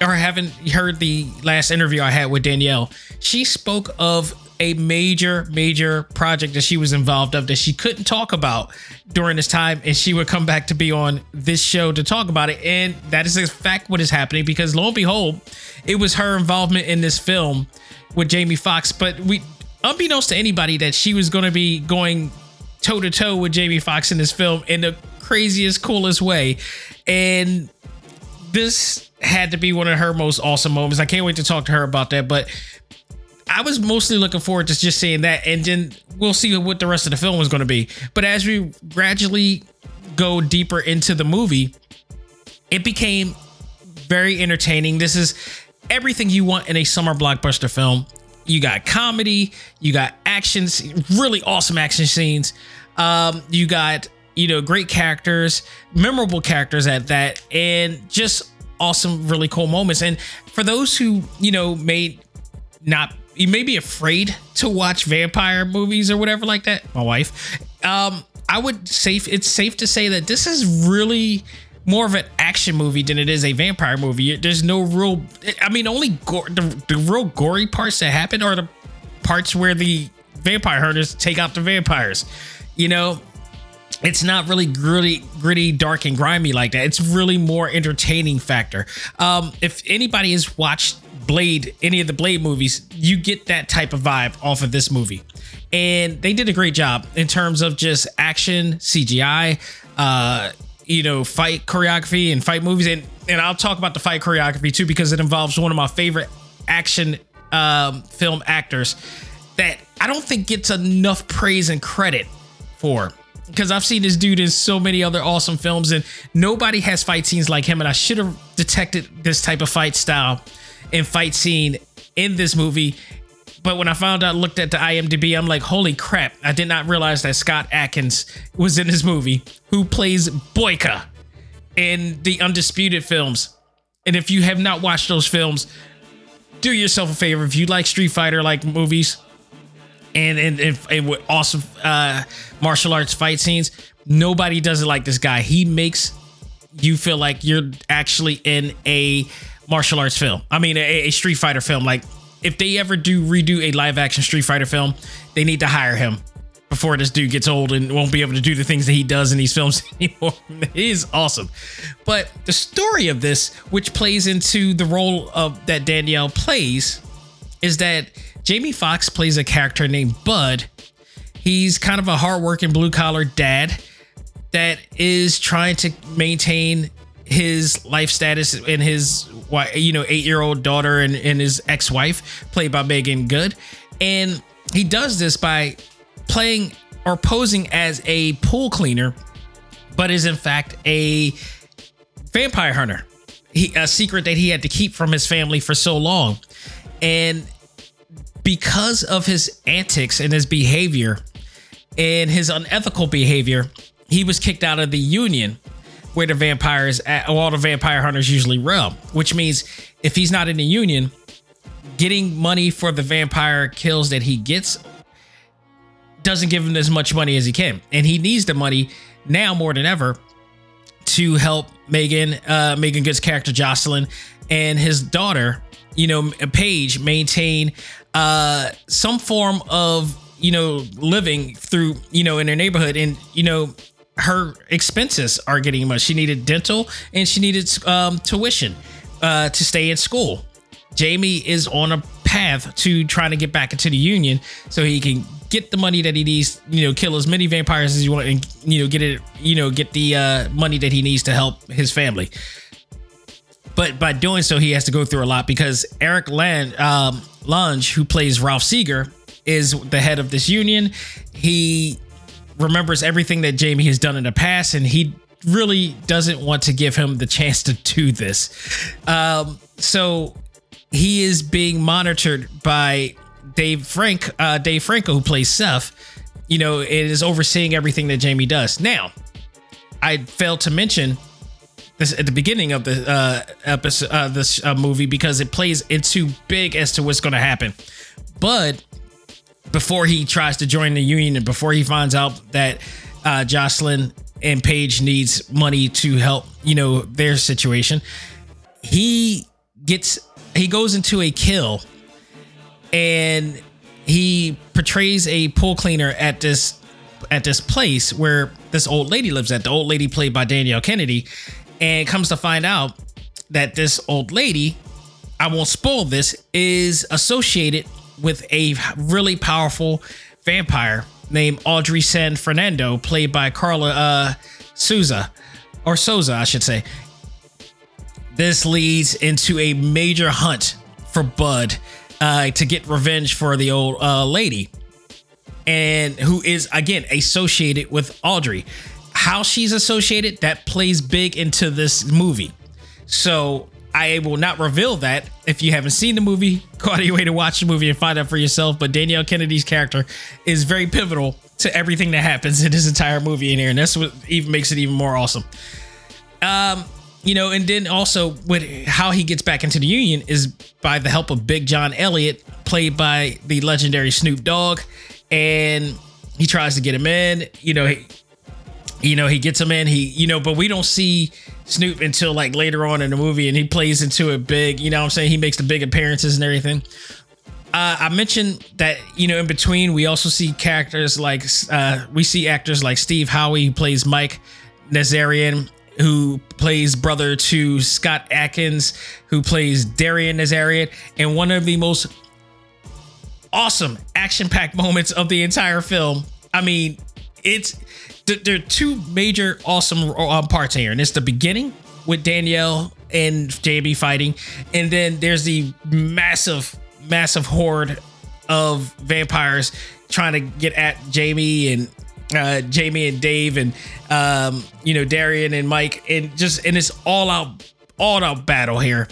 or haven't heard the last interview I had with Danielle, she spoke of a major, major project that she was involved of that she couldn't talk about during this time, and she would come back to be on this show to talk about it. And that is in fact what is happening because lo and behold, it was her involvement in this film with Jamie Foxx. But we, unbeknownst to anybody, that she was going to be going toe to toe with Jamie Foxx in this film in the craziest, coolest way. And this had to be one of her most awesome moments. I can't wait to talk to her about that. But I was mostly looking forward to just seeing that, and then we'll see what the rest of the film was going to be. But as we gradually go deeper into the movie, it became very entertaining. This is everything you want in a summer blockbuster film. You got comedy, you got actions, really awesome action scenes. Um, you got you know great characters, memorable characters at that, and just awesome, really cool moments. And for those who you know may not you may be afraid to watch vampire movies or whatever like that my wife um i would safe it's safe to say that this is really more of an action movie than it is a vampire movie there's no real i mean only gore, the, the real gory parts that happen are the parts where the vampire hunters take out the vampires you know it's not really gritty, gritty, dark, and grimy like that. It's really more entertaining factor. Um, if anybody has watched Blade, any of the Blade movies, you get that type of vibe off of this movie, and they did a great job in terms of just action, CGI, uh, you know, fight choreography and fight movies, and and I'll talk about the fight choreography too because it involves one of my favorite action um, film actors that I don't think gets enough praise and credit for. Because I've seen this dude in so many other awesome films, and nobody has fight scenes like him. And I should have detected this type of fight style and fight scene in this movie. But when I found out, looked at the IMDb, I'm like, holy crap! I did not realize that Scott Adkins was in this movie, who plays Boyka in the Undisputed films. And if you have not watched those films, do yourself a favor. If you like Street Fighter like movies, and and, and, and with awesome uh, martial arts fight scenes. Nobody does it like this guy. He makes you feel like you're actually in a martial arts film. I mean, a, a Street Fighter film. Like if they ever do redo a live action Street Fighter film, they need to hire him before this dude gets old and won't be able to do the things that he does in these films [LAUGHS] anymore. he is awesome. But the story of this, which plays into the role of that Danielle plays, is that Jamie Foxx plays a character named Bud. He's kind of a hardworking blue collar dad that is trying to maintain his life status and his you know eight year old daughter and, and his ex wife, played by Meagan Good, and he does this by playing or posing as a pool cleaner, but is in fact a vampire hunter. He, a secret that he had to keep from his family for so long, and because of his antics and his behavior and his unethical behavior, he was kicked out of the union where the vampires, all the vampire hunters usually roam. Which means if he's not in the union, getting money for the vampire kills that he gets doesn't give him as much money as he can, and he needs the money now more than ever to help Megan, uh, Meagan Good's character Jocelyn, and his daughter, you know, Paige, maintain uh, some form of you know living through you know in their neighborhood, and you know her expenses are getting much. She needed dental and she needed um, tuition uh, to stay in school. Jamie is on a path to trying to get back into the union so he can get the money that he needs, you know, kill as many vampires as you want and you know get it, you know, get the uh, money that he needs to help his family. But by doing so, he has to go through a lot because Eric Land, um, Lange, who plays Ralph Seeger, is the head of this union. He remembers everything that Jamie has done in the past, and he really doesn't want to give him the chance to do this. Um, so he is being monitored by Dave Frank, uh, Dave Franco, who plays Seth. You know, it is overseeing everything that Jamie does. Now, I failed to mention this at the beginning of the uh, episode, uh, this uh, movie, because it plays it's too big as to what's going to happen. But before he tries to join the union and before he finds out that uh, Jocelyn and Paige needs money to help, you know, their situation, he gets he goes into a kill and he portrays a pool cleaner at this at this place where this old lady lives at. The old lady played by Danielle Kennedy, and comes to find out that this old lady, I won't spoil this, is associated with a really powerful vampire named Audrey San Fernando, played by Karla uh, Souza, or Souza, I should say. This leads into a major hunt for Bud uh, to get revenge for the old uh, lady, and who is again associated with Audrey. How she's associated that plays big into this movie. So I will not reveal that. If you haven't seen the movie, [LAUGHS] go out of your way to watch the movie and find out for yourself. But Danielle Kennedy's character is very pivotal to everything that happens in this entire movie in here, and that's what even makes it even more awesome. Um, you know, and then also with how he gets back into the union is by the help of Big John Elliott, played by the legendary Snoop Dogg, and he tries to get him in. You know, you know he gets him in. He, you know, but we don't see Snoop until like later on in the movie, and he plays into it big. You know, what I'm saying he makes the big appearances and everything. Uh, I mentioned that you know in between we also see characters like uh, we see actors like Steve Howey who plays Mike Nazarian who plays brother to Scott Adkins, who plays Darian Nazarian, and one of the most awesome action-packed [LAUGHS] moments of the entire film. I mean, it's there are two major awesome uh, parts here, and it's the beginning with Danielle and JB fighting, and then there's the massive, massive horde of vampires trying to get at Jamie and uh, Jamie and Dave and um, you know Darian and Mike and just and it's all out all out battle here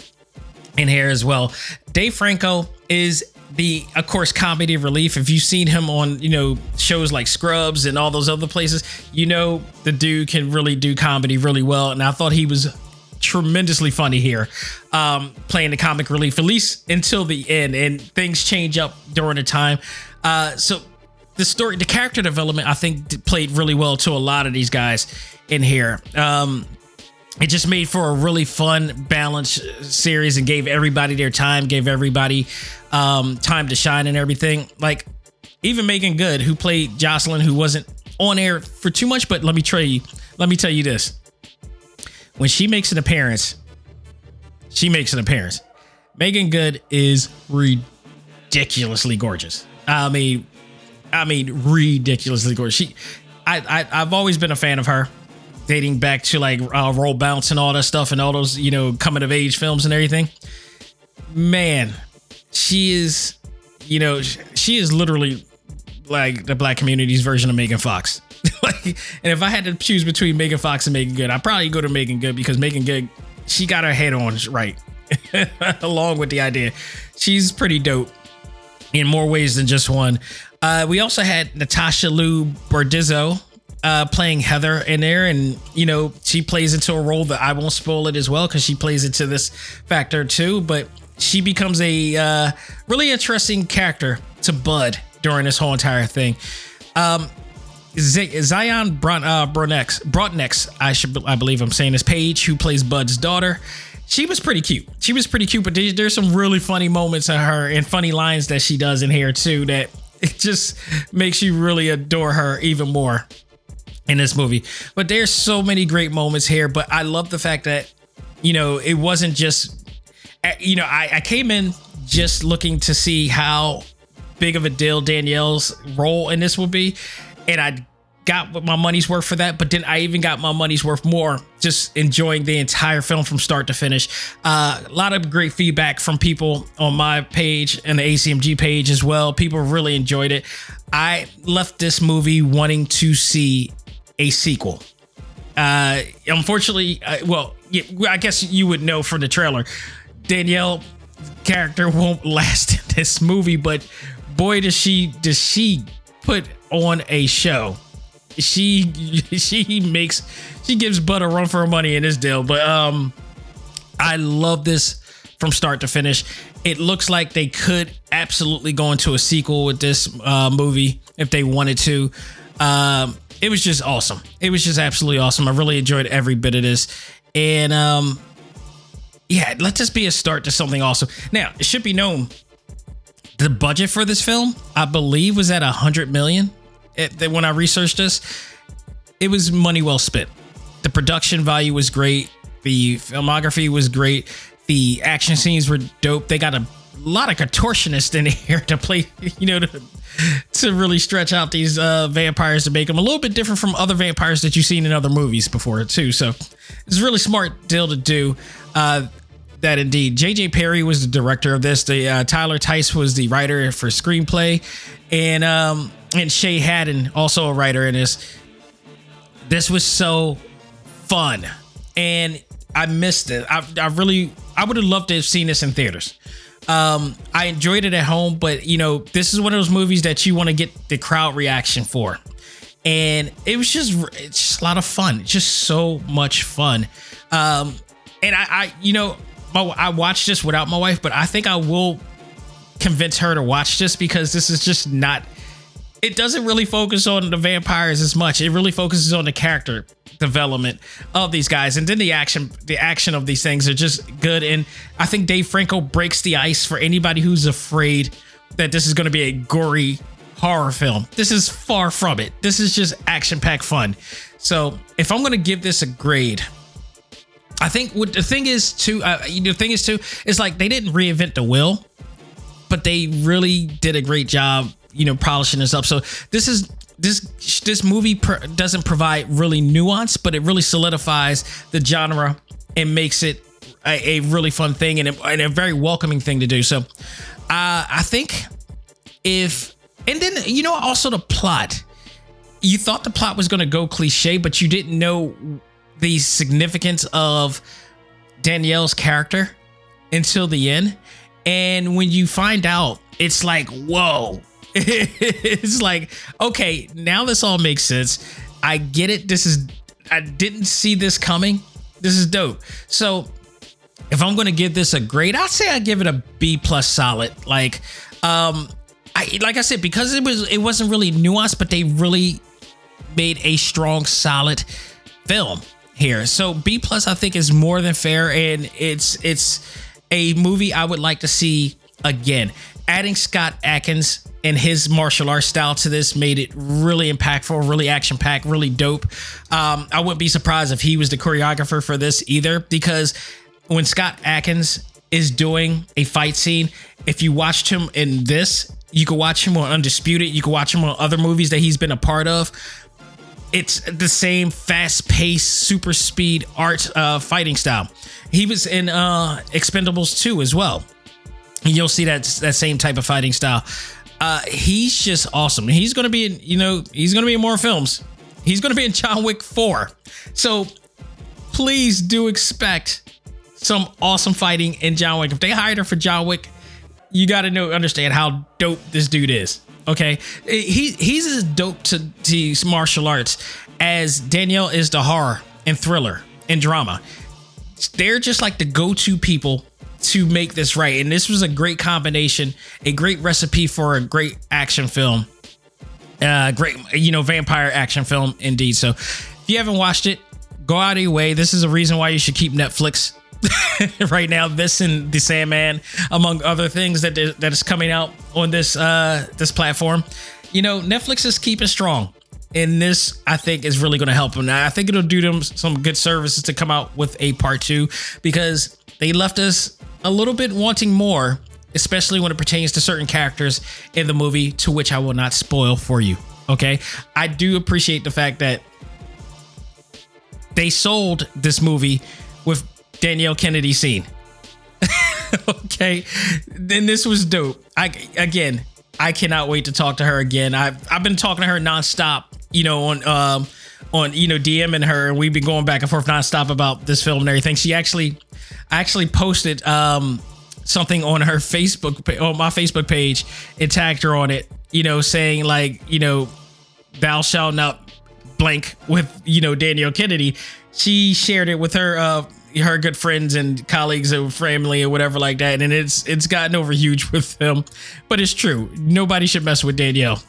in here as well. Dave Franco is the of course comedy relief. If you've seen him on you know shows like Scrubs and all those other places, you know the dude can really do comedy really well. And I thought he was tremendously funny here, um, playing the comic relief at least until the end. And things change up during the time. Uh, so the story, the character development, I think played really well to a lot of these guys in here. Um, it just made for a really fun, balanced series and gave everybody their time, gave everybody um, time to shine and everything. Like even Meagan Good, who played Jocelyn, who wasn't on air for too much, but let me tell you, let me tell you this: when she makes an appearance, she makes an appearance. Meagan Good is ridiculously gorgeous. I mean, I mean, ridiculously gorgeous. She, I, I, I've always been a fan of her, dating back to like uh, Roll Bounce and all that stuff, and all those you know coming of age films and everything. Man, she is, you know, she is literally like the black community's version of Megan Fox. [LAUGHS] like, and if I had to choose between Megan Fox and Meagan Good, I'd probably go to Meagan Good because Meagan Good, she got her head on right, [LAUGHS] along with the idea. She's pretty dope in more ways than just one. Uh, we also had Natasha Liu Bordizzo uh, playing Heather in there, and you know she plays into a role that I won't spoil it as well because she plays into this factor too. But she becomes a uh, really interesting character to Bud during this whole entire thing. Um, Z- Zion Bron- uh, Bronex, Brotnex, I should I believe I'm saying this Paige, who plays Bud's daughter, she was pretty cute. She was pretty cute, but there, there's some really funny moments of her and funny lines that she does in here too that [LAUGHS] it just makes you really adore her even more in this movie. But there's so many great moments here. But I love the fact that you know it wasn't just eh, you know I, I came in just looking to see how big of a deal Danielle's role in this would be, and I got what my money's worth for that, but then I even got my money's worth more just enjoying the entire film from start to finish. Uh, a lot of great feedback from people on my page and the ACMG page as well. People really enjoyed it. I left this movie wanting to see a sequel. Uh, unfortunately, uh, well, I guess you would know from the trailer, Danielle character won't [LAUGHS] last in this movie, but boy, does she does she put on a show she [LAUGHS] she makes she gives Bud a run for her money in this deal. But um, I love this from start to finish. It looks like they could absolutely go into a sequel with this uh, movie if they wanted to. Um, it was just awesome. It was just absolutely awesome. I really enjoyed every bit of this, and um, yeah, let this be a start to something awesome. Now, it should be known the budget for this film, I believe, was at a hundred million it, when I researched this, it was money well spent. The production value was great. The filmography was great. The action scenes were dope. They got a lot of contortionists in [LAUGHS] here to play, you know, to, to really stretch out these uh, vampires to make them a little bit different from other vampires that you've seen in other movies before, too. So it's a really smart deal to do. Uh, that indeed. JJ Perry was the director of this. The uh, Tyler Tice was the writer for screenplay, and um, and Shay Hatten, also a writer in this. This was so fun, and I missed it. I, I really, I would have loved to have seen this in theaters. Um, I enjoyed it at home, but you know, this is one of those movies that you want to get the crowd reaction for, and it was just, it's just a lot of fun. Just so much fun. Um, and I, I, you know, my, I watched this without my wife, but I think I will convince her to watch this because this is just not it doesn't really focus on the vampires as much. It really focuses on the character development of these guys, and then the action. The action of these things are just good, and I think Dave Franco breaks the ice for anybody who's afraid that this is going to be a gory horror film. This is far from it. This is just action packed fun. So if I'm going to give this a grade. I think what the thing is too, uh, the thing is too, is like they didn't reinvent the wheel, but they really did a great job you know polishing this up. So this is this this movie doesn't provide really nuance, but it really solidifies the genre and makes it a, a really fun thing and a, and a, very welcoming thing to do. So uh, I think if and then you know also the plot. You thought the plot was going to go cliche, but you didn't know the significance of Danielle's character until the end. And when you find out, it's like, whoa, [LAUGHS] it's like, okay, now this all makes sense. I get it. This is I didn't see this coming. This is dope. So if I'm gonna give this a grade, I'd say I give it a B plus solid. Like, um, I like I said, because it was it wasn't really nuanced, but they really made a strong, solid film here. So B plus I think is more than fair, and it's it's a movie I would like to see again. Adding Scott Adkins and his martial arts style to this made it really impactful, really action packed, really dope. Um, I wouldn't be surprised if he was the choreographer for this either, because when Scott Adkins is doing a fight scene, if you watched him in this, you could watch him on Undisputed, you could watch him on other movies that he's been a part of. It's the same fast paced, super speed art uh, fighting style. He was in uh, Expendables 2 as well. You'll see that that same type of fighting style uh, he's just awesome. He's going to be in, you know, he's going to be in more films. He's going to be in John Wick 4. So please do expect some awesome fighting in John Wick. If they hired her for John Wick, you got to know, understand how dope this dude is. Okay. He, he's as dope to these martial arts as Danielle is to horror and thriller and drama. They're just like the go to people to make this right. And this was a great combination, a great recipe for a great action film. Uh, great, you know, vampire action film indeed. So if you haven't watched it, go out of your way. This is a reason why you should keep Netflix [LAUGHS] right now. This and the Sandman, among other things that that is coming out on this uh this platform. You know, Netflix is keeping strong. And this, I think, is really going to help them. I think it'll do them some good services to come out with a part two because they left us a little bit wanting more, especially when it pertains to certain characters in the movie, to which I will not spoil for you. Okay. I do appreciate the fact that they sold this movie with Danielle Kennedy scene. [LAUGHS] okay. Then this was dope. I again, I cannot wait to talk to her again. I've I've been talking to her nonstop, you know, on um on you know DMing her, and we've been going back and forth nonstop about this film and everything. She actually, I actually posted um something on her Facebook on my Facebook page and tagged her on it, you know, saying like, you know, thou shalt not blank with you know Danielle Kennedy. She shared it with her uh her good friends and colleagues or family or whatever like that, and it's it's gotten over huge [LAUGHS] with them. But it's true. Nobody should mess with Danielle,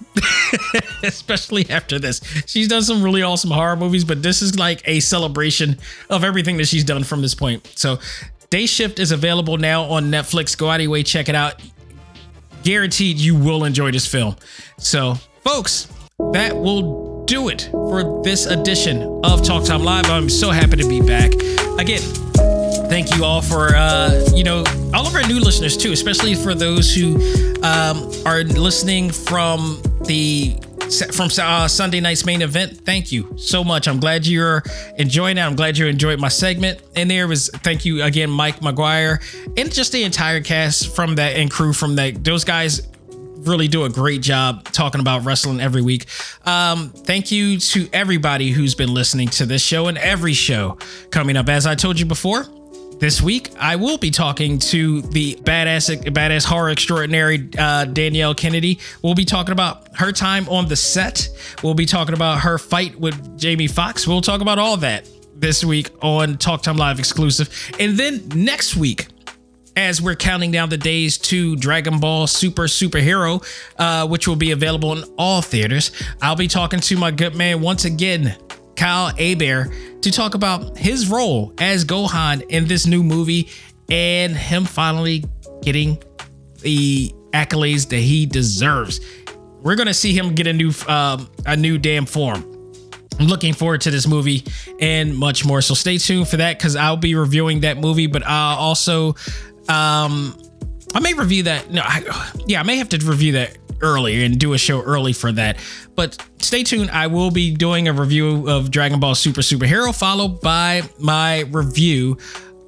[LAUGHS] especially after this. She's done some really awesome horror movies, but this is like a celebration of everything that she's done from this point. So, Day Shift is available now on Netflix. Go out of your way, check it out. Guaranteed, you will enjoy this film. So, folks, that will do it for this edition of Talk Time Live. I'm so happy to be back. Again, thank you all for uh, you know all of our new listeners too, especially for those who um, are listening from the from uh, Sunday night's main event. Thank you so much. I'm glad you're enjoying it. I'm glad you enjoyed my segment. And there was thank you again, Mike McGuire, and just the entire cast from that and crew from that. Those guys really do a great job talking about wrestling every week. Um, thank you to everybody who's been listening to this show and every show coming up. As I told you before, this week I will be talking to the badass badass horror extraordinary uh, Danielle Kennedy. We'll be talking about her time on the set. We'll be talking about her fight with Jamie Foxx. We'll talk about all that this week on Talk Time Live exclusive. And then next week, as we're counting down the days to Dragon Ball Super Superhero, uh, which will be available in all theaters. I'll be talking to my good man once again, Kyle Hebert, to talk about his role as Gohan in this new movie and him finally getting the accolades that he deserves. We're gonna see him get a new um, a new damn form. I'm looking forward to this movie and much more. So stay tuned for that because I'll be reviewing that movie, but I'll also um, I may review that. No, I, yeah, I may have to review that early and do a show early for that. But stay tuned. I will be doing a review of Dragon Ball Super Superhero, followed by my review.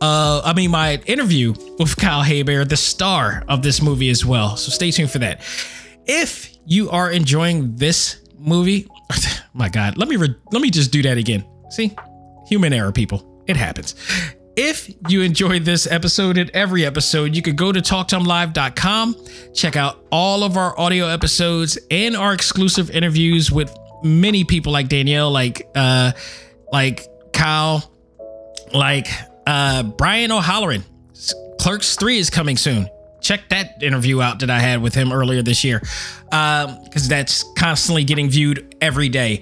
Uh, I mean, my interview with Kyle Hebert, the star of this movie as well. So stay tuned for that. If you are enjoying this movie, [LAUGHS] my God, let me re- let me just do that again. See, human error, people. It happens. If you enjoyed this episode and every episode, you could go to talktimelive.com, check out all of our audio episodes and our exclusive interviews with many people like Danielle, like uh like Kyle, like uh Brian O'Halloran. Clerks 3 is coming soon. Check that interview out that I had with him earlier this year. Um, because that's constantly getting viewed every day.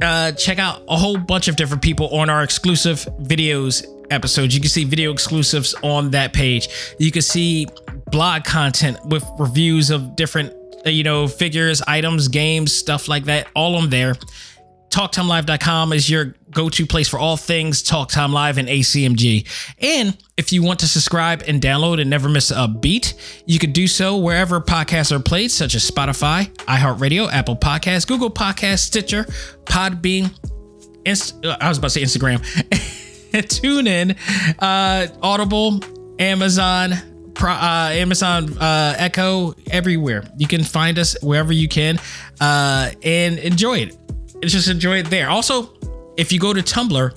Uh, check out a whole bunch of different people on our exclusive videos episodes. You can see video exclusives on that page. You can see blog content with reviews of different, you know, figures, items, games, stuff like that, all on there. TalkTimeLive.com is your go to place for all things Talk Time Live and ACMG. And if you want to subscribe and download and never miss a beat, you can do so wherever podcasts are played, such as Spotify, iHeartRadio, Apple Podcasts, Google Podcasts, Stitcher, Podbean, Inst- uh, I was about to say Instagram. [LAUGHS] [LAUGHS] tune in, uh, Audible, Amazon, uh, Amazon uh, Echo, everywhere. You can find us wherever you can uh, and enjoy it. Just enjoy it there. Also, if you go to Tumblr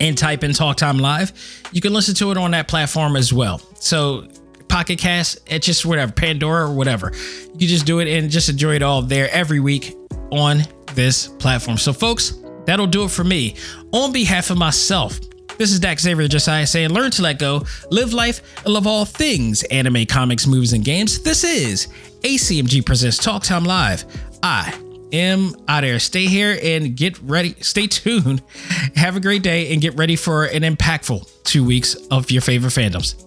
and type in Talk Time Live, you can listen to it on that platform as well. So, Pocket Cast, it's just whatever, Pandora or whatever. You can just do it and just enjoy it all there every week on this platform. So, folks, that'll do it for me. On behalf of myself, this is Dax Xavier Josiah saying, learn to let go, live life, and love all things anime, comics, movies, and games. This is ACMG Presents Talk Time Live. I am out there. Stay here and get ready. Stay tuned. Have a great day and get ready for an impactful two weeks of your favorite fandoms.